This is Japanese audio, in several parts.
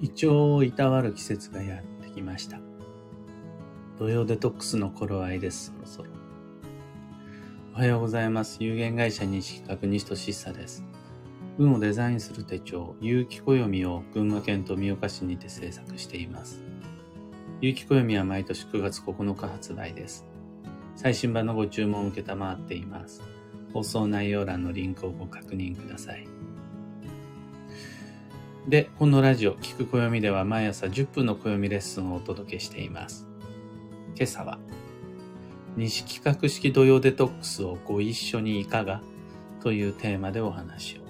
胃腸をいたわる季節がやってきました。土曜デトックスの頃合いです、そろそろ。おはようございます。有限会社西企画西俊久です。運をデザインする手帳、有機暦を群馬県富岡市にて制作しています。有機暦は毎年9月9日発売です。最新版のご注文を受けたまわっています。放送内容欄のリンクをご確認ください。で、このラジオ、聞く暦では毎朝10分の暦レッスンをお届けしています。今朝は、西企画式土曜デトックスをご一緒にいかが？というテーマでお話を。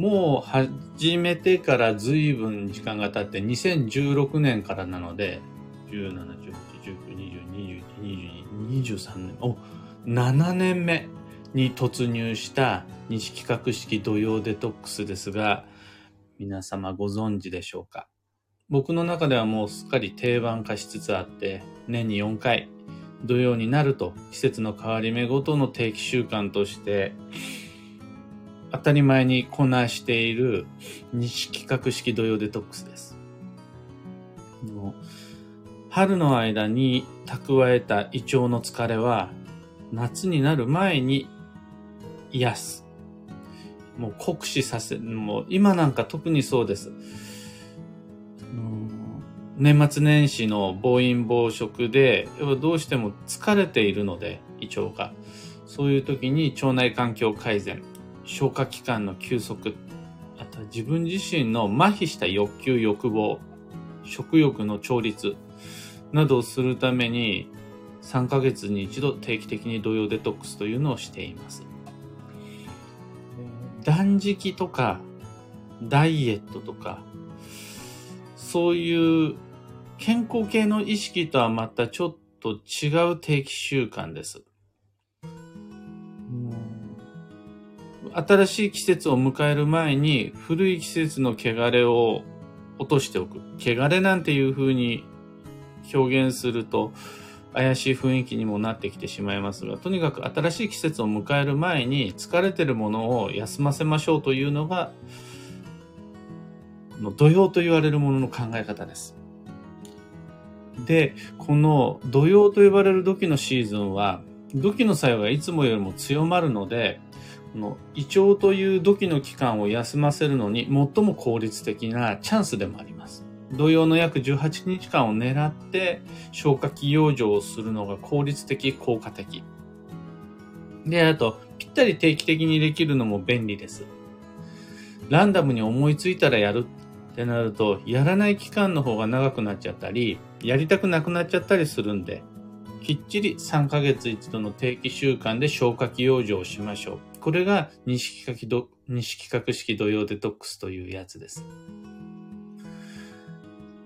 もう始めてから随分時間が経って2016年からなので、17、18、19、20、21、22、23年、お、7年目に突入した西企画式土曜デトックスですが、皆様ご存知でしょうか？僕の中ではもうすっかり定番化しつつあって、年に4回、土曜になると季節の変わり目ごとの定期習慣として、当たり前にこなしている西企画式土曜デトックスです。春の間に蓄えた胃腸の疲れは夏になる前に癒す。もう酷使させ、もう今なんか特にそうです。年末年始の暴飲暴食で、どうしても疲れているので、胃腸が。そういう時に腸内環境改善、消化器官の休息、あとは自分自身の麻痺した欲求、欲望、食欲の調律などをするために、3ヶ月に一度定期的に土曜デトックスというのをしています。断食とか、ダイエットとか、そういう健康系の意識とはまたちょっと違う定期習慣です。新しい季節を迎える前に古い季節の汚れを落としておく。汚れなんていう風に表現すると怪しい雰囲気にもなってきてしまいますが、とにかく新しい季節を迎える前に疲れてるものを休ませましょうというのが、の土曜と言われるものの考え方です。で、この土曜と呼ばれる土器のシーズンは、土器の作用がいつもよりも強まるので、この胃腸という土器の期間を休ませるのに最も効率的なチャンスでもあります。土曜の約18日間を狙って消化器養生をするのが効率的、効果的。で、あと、ぴったり定期的にできるのも便利です。ランダムに思いついたらやるってなると、やらない期間の方が長くなっちゃったり、やりたくなくなっちゃったりするんで、きっちり3ヶ月一度の定期習慣で消化器養生をしましょう。これが西企画西企画式土曜デトックスというやつです。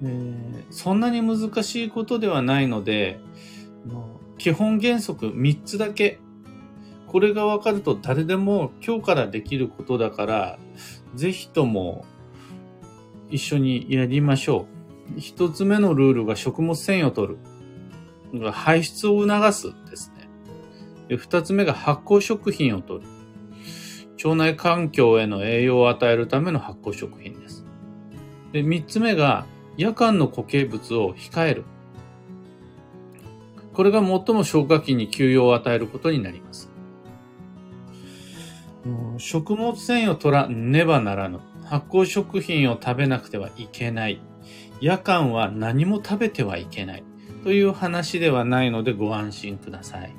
えー、そんなに難しいことではないので、基本原則3つだけ。これが分かると誰でも今日からできることだから、ぜひとも一緒にやりましょう。一つ目のルールが食物繊維を取る。排出を促すですね。二つ目が発酵食品を取る。腸内環境への栄養を与えるための発酵食品です。で、三つ目が夜間の固形物を控える。これが最も消化器に休養を与えることになります。食物繊維を取らねばならぬ。発酵食品を食べなくてはいけない。夜間は何も食べてはいけない。という話ではないのでご安心ください。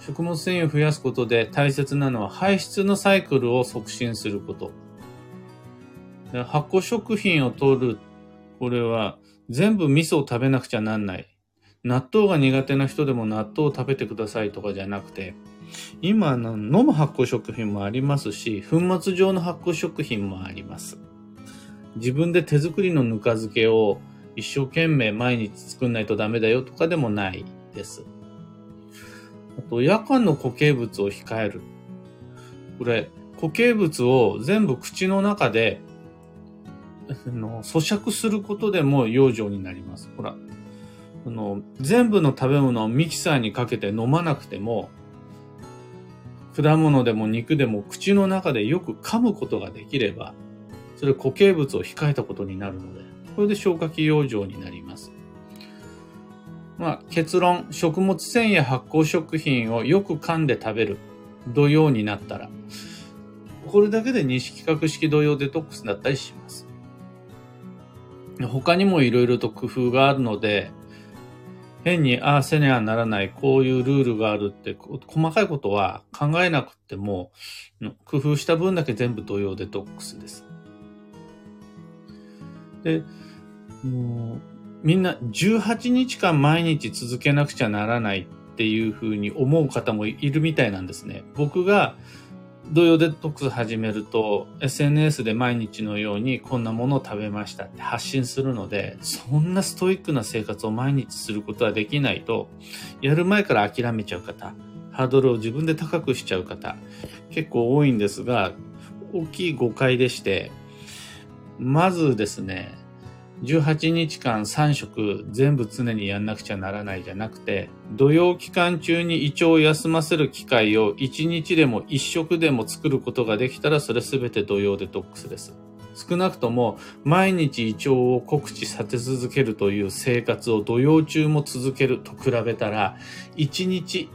食物繊維を増やすことで大切なのは排出のサイクルを促進すること。発酵食品を取る。これは全部味噌を食べなくちゃなんない。納豆が苦手な人でも納豆を食べてくださいとかじゃなくて、今飲む発酵食品もありますし、粉末状の発酵食品もあります。自分で手作りのぬか漬けを一生懸命毎日作んないとダメだよとかでもないです。あと、夜間の固形物を控える。これ、固形物を全部口の中で、の咀嚼することでも養生になります。ほら、あの、全部の食べ物をミキサーにかけて飲まなくても、果物でも肉でも口の中でよく噛むことができれば、それ固形物を控えたことになるので、これで消化器養生になります。まあ、結論、食物繊維や発酵食品をよく噛んで食べる土曜になったら、これだけで二式角式土曜デトックスだったりします。他にもいろいろと工夫があるので、変にああせねばならない、こういうルールがあるって、細かいことは考えなくても、工夫した分だけ全部土曜デトックスです。で、もうみんな18日間毎日続けなくちゃならないっていうふうに思う方もいるみたいなんですね。僕が土曜デトックス始めると SNS で毎日のようにこんなものを食べましたって発信するのでそんなストイックな生活を毎日することはできないとやる前から諦めちゃう方ハードルを自分で高くしちゃう方結構多いんですが大きい誤解でしてまずですね18日間3食全部常にやんなくちゃならないじゃなくて、土曜期間中に胃腸を休ませる機会を1日でも1食でも作ることができたらそれ全て土曜デトックスです。少なくとも毎日胃腸を告知させ続けるという生活を土曜中も続けると比べたら、1日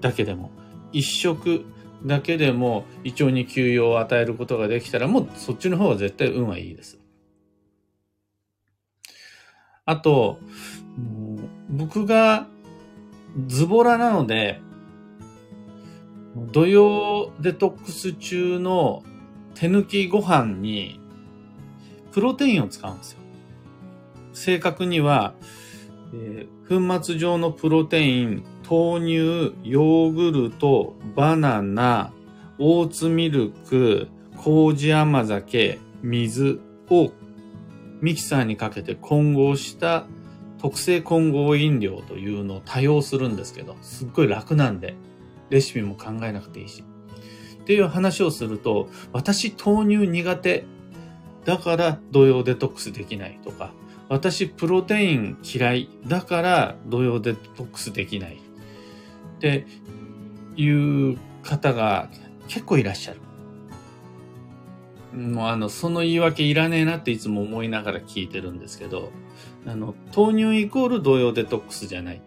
だけでも、1食だけでも胃腸に休養を与えることができたらもうそっちの方が絶対運はいいです。あと、僕がズボラなので、土曜デトックス中の手抜きご飯にプロテインを使うんですよ。正確には、えー、粉末状のプロテイン、豆乳、ヨーグルト、バナナ、オーツミルク、麹甘酒、水をミキサーにかけて混合した特製混合飲料というのを多用するんですけど、すっごい楽なんで、レシピも考えなくていいし。っていう話をすると、私豆乳苦手。だから土曜デトックスできないとか、私プロテイン嫌い。だから土曜デトックスできない。っていう方が結構いらっしゃる。もうあの、その言い訳いらねえなっていつも思いながら聞いてるんですけど、あの、豆乳イコール土曜デトックスじゃない。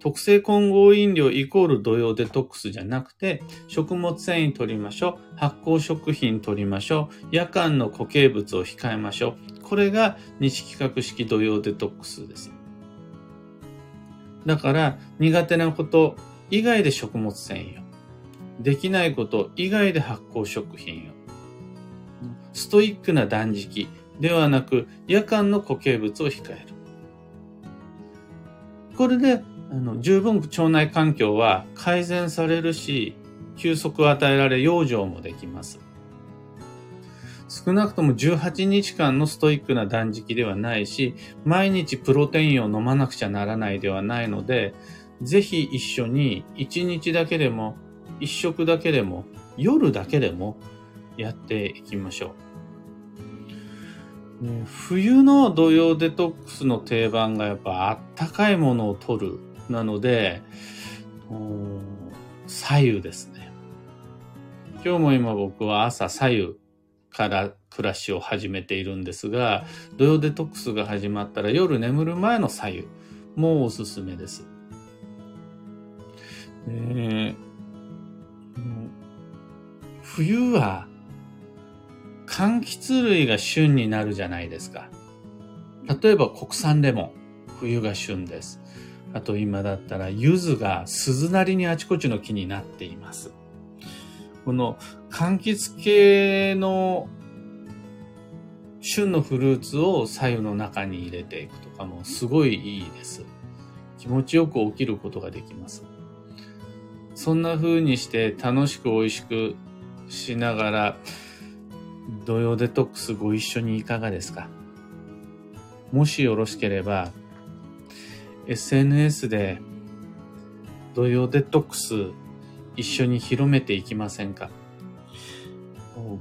特製混合飲料イコール土曜デトックスじゃなくて、食物繊維取りましょう。発酵食品取りましょう。夜間の固形物を控えましょう。これが西企画式土曜デトックスです。だから、苦手なこと以外で食物繊維を。できないこと以外で発酵食品を。ストイックな断食ではなく夜間の固形物を控える。これであの十分腸内環境は改善されるし、休息を与えられ養生もできます。少なくとも18日間のストイックな断食ではないし、毎日プロテインを飲まなくちゃならないではないので、ぜひ一緒に1日だけでも、1食だけでも、夜だけでもやっていきましょう。冬の土曜デトックスの定番がやっぱあったかいものを取るなので、左右ですね。今日も今僕は朝左右から暮らしを始めているんですが、土曜デトックスが始まったら夜眠る前の左右もおすすめです。えー、冬は柑橘類が旬になるじゃないですか。例えば国産レモン、冬が旬です。あと今だったら柚子が鈴なりにあちこちの木になっています。この柑橘系の旬のフルーツを左右の中に入れていくとかもすごいいいです。気持ちよく起きることができます。そんな風にして楽しく美味しくしながら土曜デトックスご一緒にいかがですか？もしよろしければ、SNS で土曜デトックス一緒に広めていきませんか？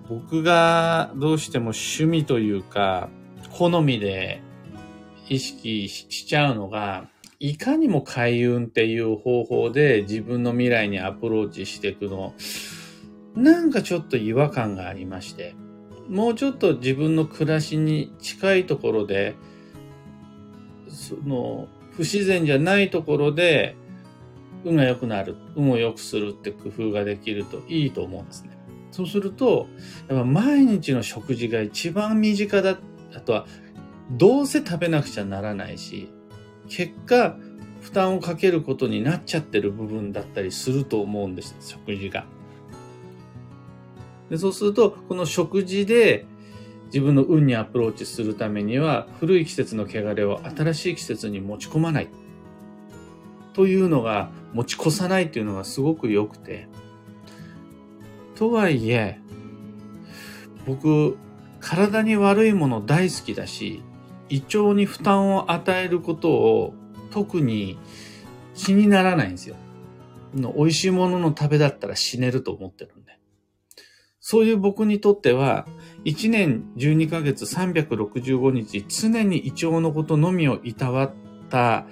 僕がどうしても趣味というか、好みで意識しちゃうのが、いかにも開運っていう方法で自分の未来にアプローチしていくの、なんかちょっと違和感がありまして、もうちょっと自分の暮らしに近いところで、その、不自然じゃないところで、運が良くなる、運を良くするって工夫ができるといいと思うんですね。そうすると、やっぱ毎日の食事が一番身近だ、あとは、どうせ食べなくちゃならないし、結果、負担をかけることになっちゃってる部分だったりすると思うんです、食事が。でそうすると、この食事で自分の運にアプローチするためには、古い季節の汚れを新しい季節に持ち込まない。というのが、持ち越さないっていうのがすごく良くて。とはいえ、僕、体に悪いもの大好きだし、胃腸に負担を与えることを特に気にならないんですよ。美味しいものの食べだったら死ねると思ってる。そういう僕にとっては、1年12ヶ月365日、常に胃腸のことのみをいたわった、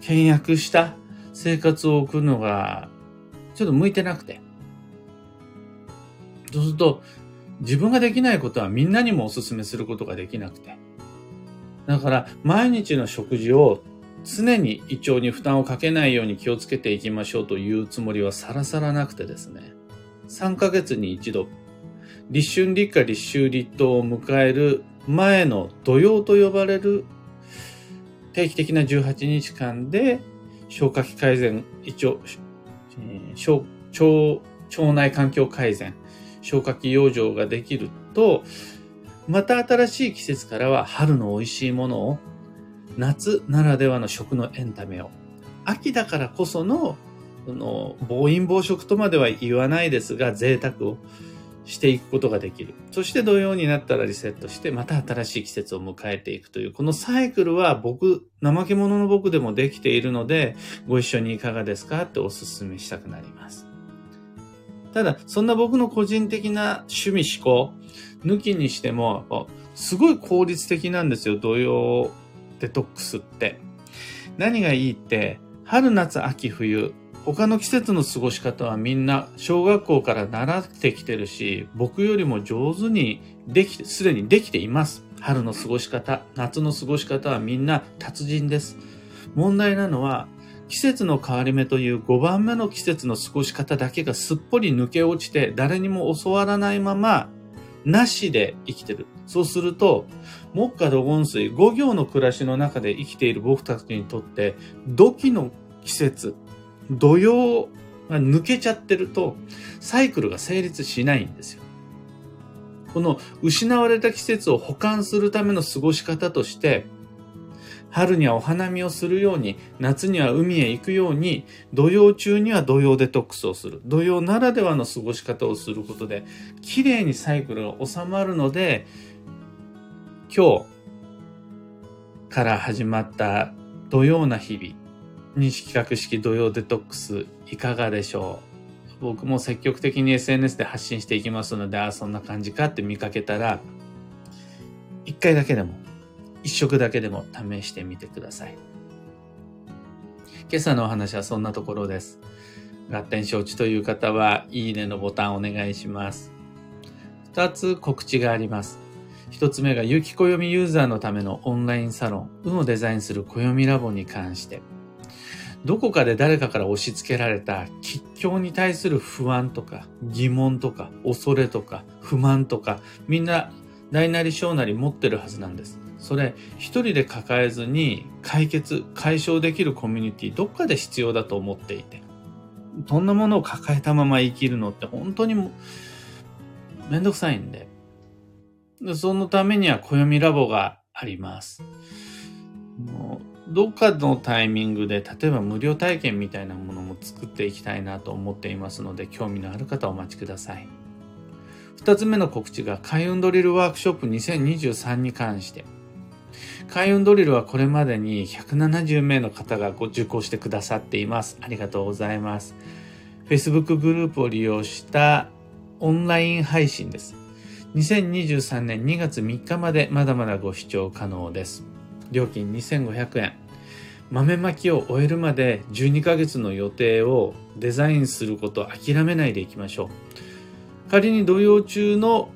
倹約した生活を送るのが、ちょっと向いてなくて。そうすると、自分ができないことはみんなにもお勧めすることができなくて。だから、毎日の食事を常に胃腸に負担をかけないように気をつけていきましょうというつもりはさらさらなくてですね。3ヶ月に一度、立春立夏立秋立冬を迎える前の土曜と呼ばれる定期的な18日間で消化器改善、胃腸、腸、腸内環境改善、消化器養生ができると、また新しい季節からは春の美味しいものを、夏ならではの食のエンタメを、秋だからこそのその、暴飲暴食とまでは言わないですが、贅沢をしていくことができる。そして土曜になったらリセットして、また新しい季節を迎えていくという、このサイクルは僕、怠け者の僕でもできているので、ご一緒にいかがですかってお勧めしたくなります。ただ、そんな僕の個人的な趣味思考、抜きにしても、すごい効率的なんですよ、土曜デトックスって。何がいいって、春夏秋冬、他の季節の過ごし方はみんな小学校から習ってきてるし、僕よりも上手にできて、すでにできています。春の過ごし方、夏の過ごし方はみんな達人です。問題なのは、季節の変わり目という5番目の季節の過ごし方だけがすっぽり抜け落ちて誰にも教わらないまま、なしで生きてる。そうすると、木下土金水5行の暮らしの中で生きている僕たちにとって、土器の季節、土曜が抜けちゃってると、サイクルが成立しないんですよ。この失われた季節を保管するための過ごし方として、春にはお花見をするように、夏には海へ行くように、土曜中には土曜デトックスをする。土曜ならではの過ごし方をすることで、綺麗にサイクルが収まるので、今日から始まった土曜な日々、認識企画式土曜デトックスいかがでしょう？僕も積極的に SNS で発信していきますので、ああ、そんな感じかって見かけたら、一回だけでも、一食だけでも試してみてください。今朝のお話はそんなところです。合点承知という方は、いいねのボタンお願いします。二つ告知があります。一つ目が、有機暦ユーザーのためのオンラインサロン、運をデザインする暦ラボに関して。どこかで誰かから押し付けられた吉祥に対する不安とか疑問とか恐れとか不満とかみんな大なり小なり持ってるはずなんです。それ一人で抱えずに解決、解消できるコミュニティどっかで必要だと思っていて。そんなものを抱えたまま生きるのって本当にもめんどくさいんで。そのためには暦ラボがあります。どっかのタイミングで、例えば無料体験みたいなものも作っていきたいなと思っていますので、興味のある方お待ちください。二つ目の告知が、開運ドリルワークショップ2023に関して。開運ドリルはこれまでに170名の方がご受講してくださっています。ありがとうございます。Facebook グループを利用したオンライン配信です。2023年2月3日までまだまだご視聴可能です。料金2500円。豆まきを終えるまで12ヶ月の予定をデザインすることを諦めないでいきましょう。仮に土曜中の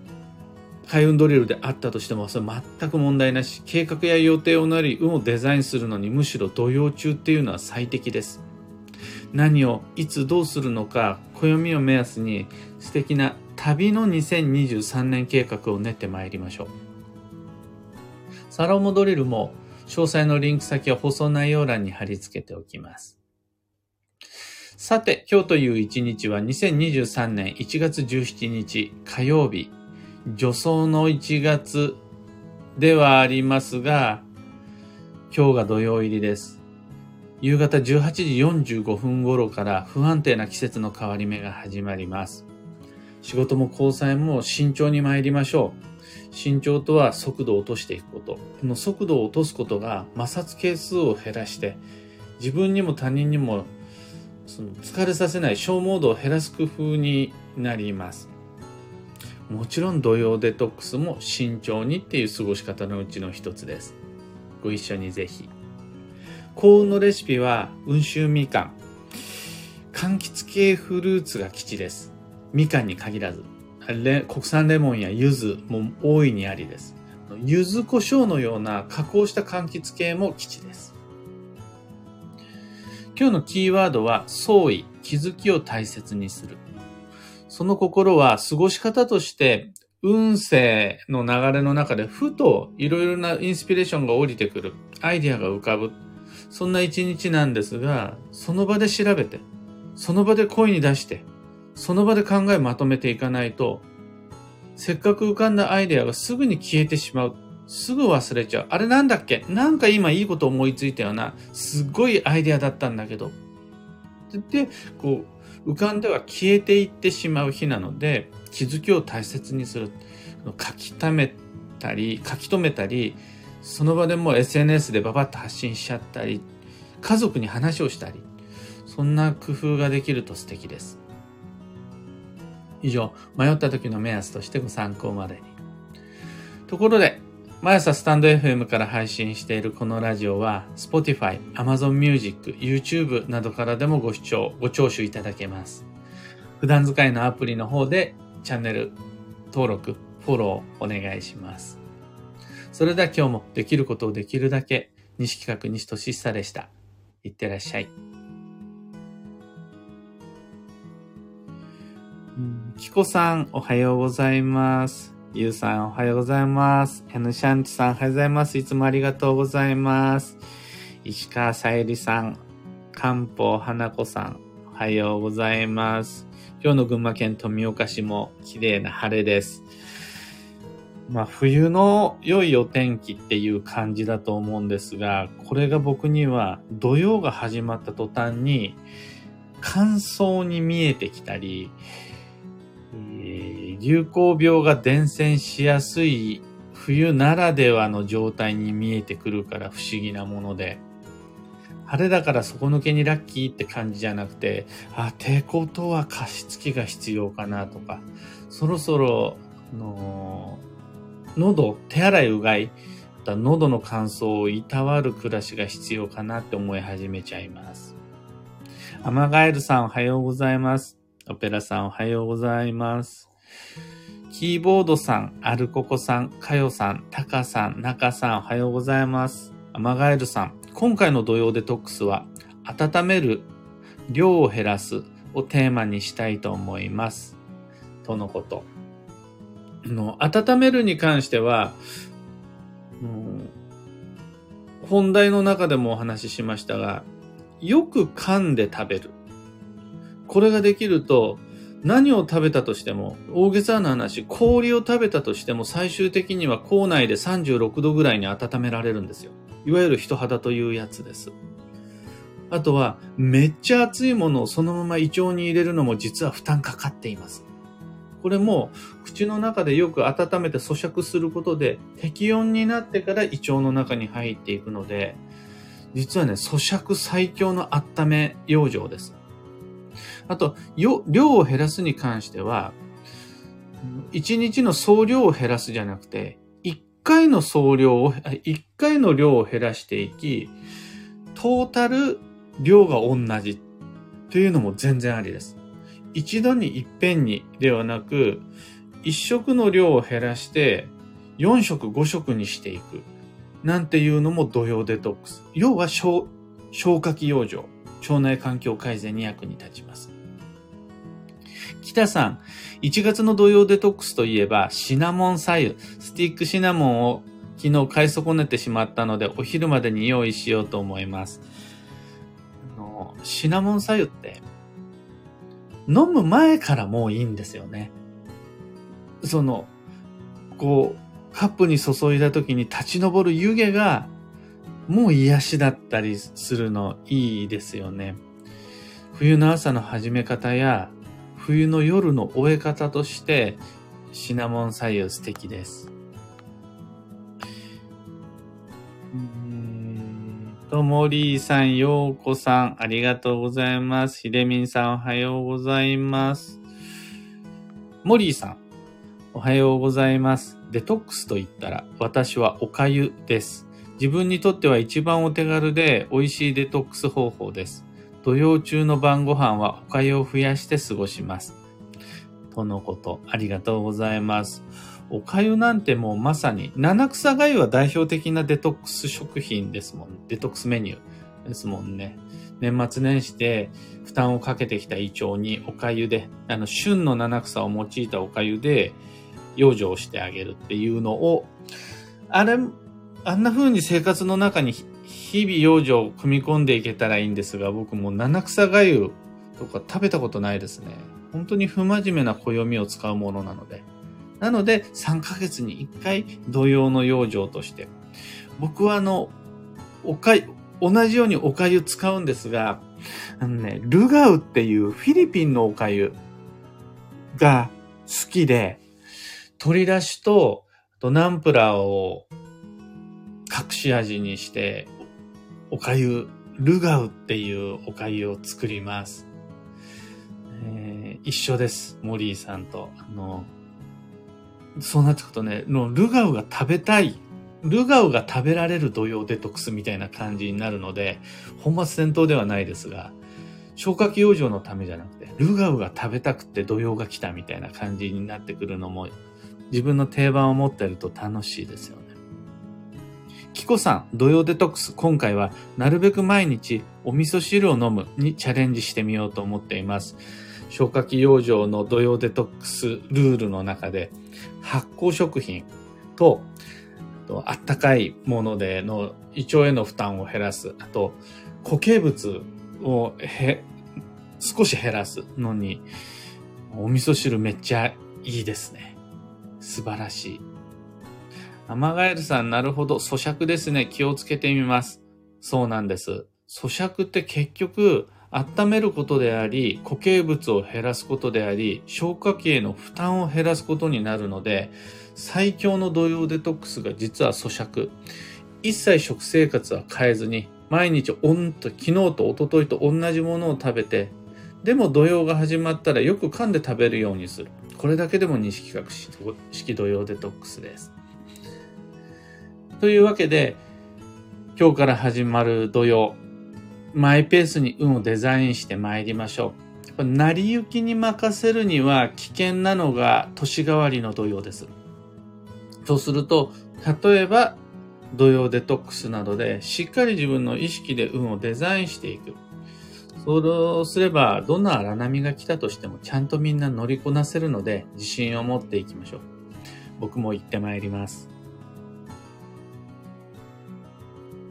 開運ドリルであったとしても、それ全く問題なし、計画や予定をなり、運をデザインするのにむしろ土曜中っていうのは最適です。何をいつどうするのか、暦を目安に素敵な旅の2023年計画を練ってまいりましょう。サロモドリルも詳細のリンク先は放送内容欄に貼り付けておきます。さて、今日という一日は2023年1月17日火曜日、助走の1月ではありますが、今日が土曜入りです。夕方18時45分頃から不安定な季節の変わり目が始まります。仕事も交際も慎重に参りましょう。慎重とは速度を落としていくこと。この速度を落とすことが摩擦係数を減らして、自分にも他人にもその疲れさせない消耗度を減らす工夫になります。もちろん土曜デトックスも慎重にっていう過ごし方のうちの一つです。ご一緒にぜひ。幸運のレシピは、温州みかん。柑橘系フルーツが基地です。みかんに限らず。国産レモンや柚子も大いにありです。柚子胡椒のような加工した柑橘系も基地です。今日のキーワードは、創意、気づきを大切にする。その心は過ごし方として、運勢の流れの中でふといろいろなインスピレーションが降りてくる。アイディアが浮かぶ。そんな一日なんですが、その場で調べて、その場で声に出して、その場で考えまとめていかないと、せっかく浮かんだアイデアがすぐに消えてしまう。すぐ忘れちゃう。あれなんだっけ？なんか今いいこと思いついたよな。すっごいアイデアだったんだけど。で、こう、浮かんでは消えていってしまう日なので、気づきを大切にする。書き溜めたり、書き留めたり、その場でもう SNS でババッと発信しちゃったり、家族に話をしたり、そんな工夫ができると素敵です。以上、迷った時の目安としてご参考までに。ところで、毎朝スタンド FM から配信しているこのラジオは、Spotify、Amazon Music、YouTube などからでもご視聴、ご聴取いただけます。普段使いのアプリの方でチャンネル登録、フォローお願いします。それでは今日もできることをできるだけ、西企画西俊久でした。いってらっしゃい。キコさん、おはようございます。ゆうさん、おはようございます。エヌシャンチさん、おはようございます。いつもありがとうございます。石川さゆりさん、漢方花子さん、おはようございます。今日の群馬県富岡市も綺麗な晴れです。まあ、冬の良いお天気っていう感じだと思うんですが、これが僕には土曜が始まった途端に乾燥に見えてきたり、流行病が伝染しやすい冬ならではの状態に見えてくるから不思議なもので、晴れだから底抜けにラッキーって感じじゃなくて、あ、抵抗とは加湿器が必要かなとか、そろそろ、あの喉、手洗いうがい、喉の乾燥をいたわる暮らしが必要かなって思い始めちゃいます。アマガエルさんおはようございます。オペラさんおはようございます。キーボードさん、アルココさん、カヨさん、タカさん、ナカさんおはようございます。アマガエルさん、今回の土曜デトックスは、温める、量を減らすをテーマにしたいと思います。とのこと。の、温めるに関しては、本題の中でもお話ししましたが、よく噛んで食べる。これができると、何を食べたとしても、大げさな話、氷を食べたとしても最終的には口内で36度ぐらいに温められるんですよ。いわゆる人肌というやつです。あとは、めっちゃ熱いものをそのまま胃腸に入れるのも実は負担かかっています。これも口の中でよく温めて咀嚼することで適温になってから胃腸の中に入っていくので、実はね、咀嚼最強の温め養生です。あと、量を減らすに関しては、1日の総量を減らすじゃなくて、1回の総量を、1回の量を減らしていき、トータル量が同じっていうのも全然ありです。一度に一遍にではなく、1食の量を減らして4食5食にしていく。なんていうのも土曜デトックス。要は消化器養生、腸内環境改善に役に立ちます。北さん、1月の土曜デトックスといえばシナモン左右、スティックシナモンを昨日買い損ねてしまったのでお昼までに用意しようと思います。あのシナモン左右って飲む前からもういいんですよね。その、こう、カップに注いだ時に立ち上る湯気が、もう癒しだったりするのいいですよね。冬の朝の始め方や、冬の夜の終え方として、シナモン左右素敵です。ともりーさん、ようこさん、ありがとうございます。ひでみんさん、おはようございます。モリーさん、おはようございます。デトックスと言ったら、私はおかゆです。自分にとっては一番お手軽で美味しいデトックス方法です。土曜中の晩ご飯はおかゆを増やして過ごします。とのこと、ありがとうございます。おかゆなんてもうまさに、七草がゆは代表的なデトックス食品ですもん。デトックスメニューですもんね。年末年始で負担をかけてきた胃腸におかゆで、あの、旬の七草を用いたおかゆで、養生してあげるっていうのを、あれ、あんな風に生活の中に日々養生を組み込んでいけたらいいんですが、僕も七草がゆとか食べたことないですね。本当に不真面目な暦を使うものなので。なので、3ヶ月に1回、土曜の養生として。僕はあの、おかゆ、同じようにおかゆ使うんですが、あのね、ルガウっていうフィリピンのおかゆが好きで、鶏だしと、とナンプラーを隠し味にして、おかゆ、ルガウっていうおかゆを作ります。えー、一緒です。モリーさんと。あの、そうなってくるとね、ルガウが食べたい、ルガウが食べられる土曜デトックスみたいな感じになるので、本末転倒ではないですが、消化器養生のためじゃなくて、ルガウが食べたくて土曜が来たみたいな感じになってくるのも、自分の定番を持ってると楽しいですよね。キコさん、土曜デトックス、今回はなるべく毎日お味噌汁を飲むにチャレンジしてみようと思っています。消化器養生の土曜デトックスルールの中で、発酵食品と、あったかいものでの胃腸への負担を減らす。あと、固形物をへ、少し減らすのに、お味噌汁めっちゃいいですね。素晴らしい。アマガエルさん、なるほど。咀嚼ですね。気をつけてみます。そうなんです。咀嚼って結局、温めることであり、固形物を減らすことであり、消化器への負担を減らすことになるので、最強の土曜デトックスが実は咀嚼。一切食生活は変えずに、毎日おんと、昨日と一昨日と同じものを食べて、でも土曜が始まったらよく噛んで食べるようにする。これだけでも認識学式土曜デトックスです。というわけで、今日から始まる土曜、マイペースに運をデザインして参りましょう。成り行きに任せるには危険なのが年替わりの土曜です。とすると、例えば土曜デトックスなどでしっかり自分の意識で運をデザインしていく。そうすれば、どんな荒波が来たとしてもちゃんとみんな乗りこなせるので自信を持っていきましょう。僕も行ってまいります。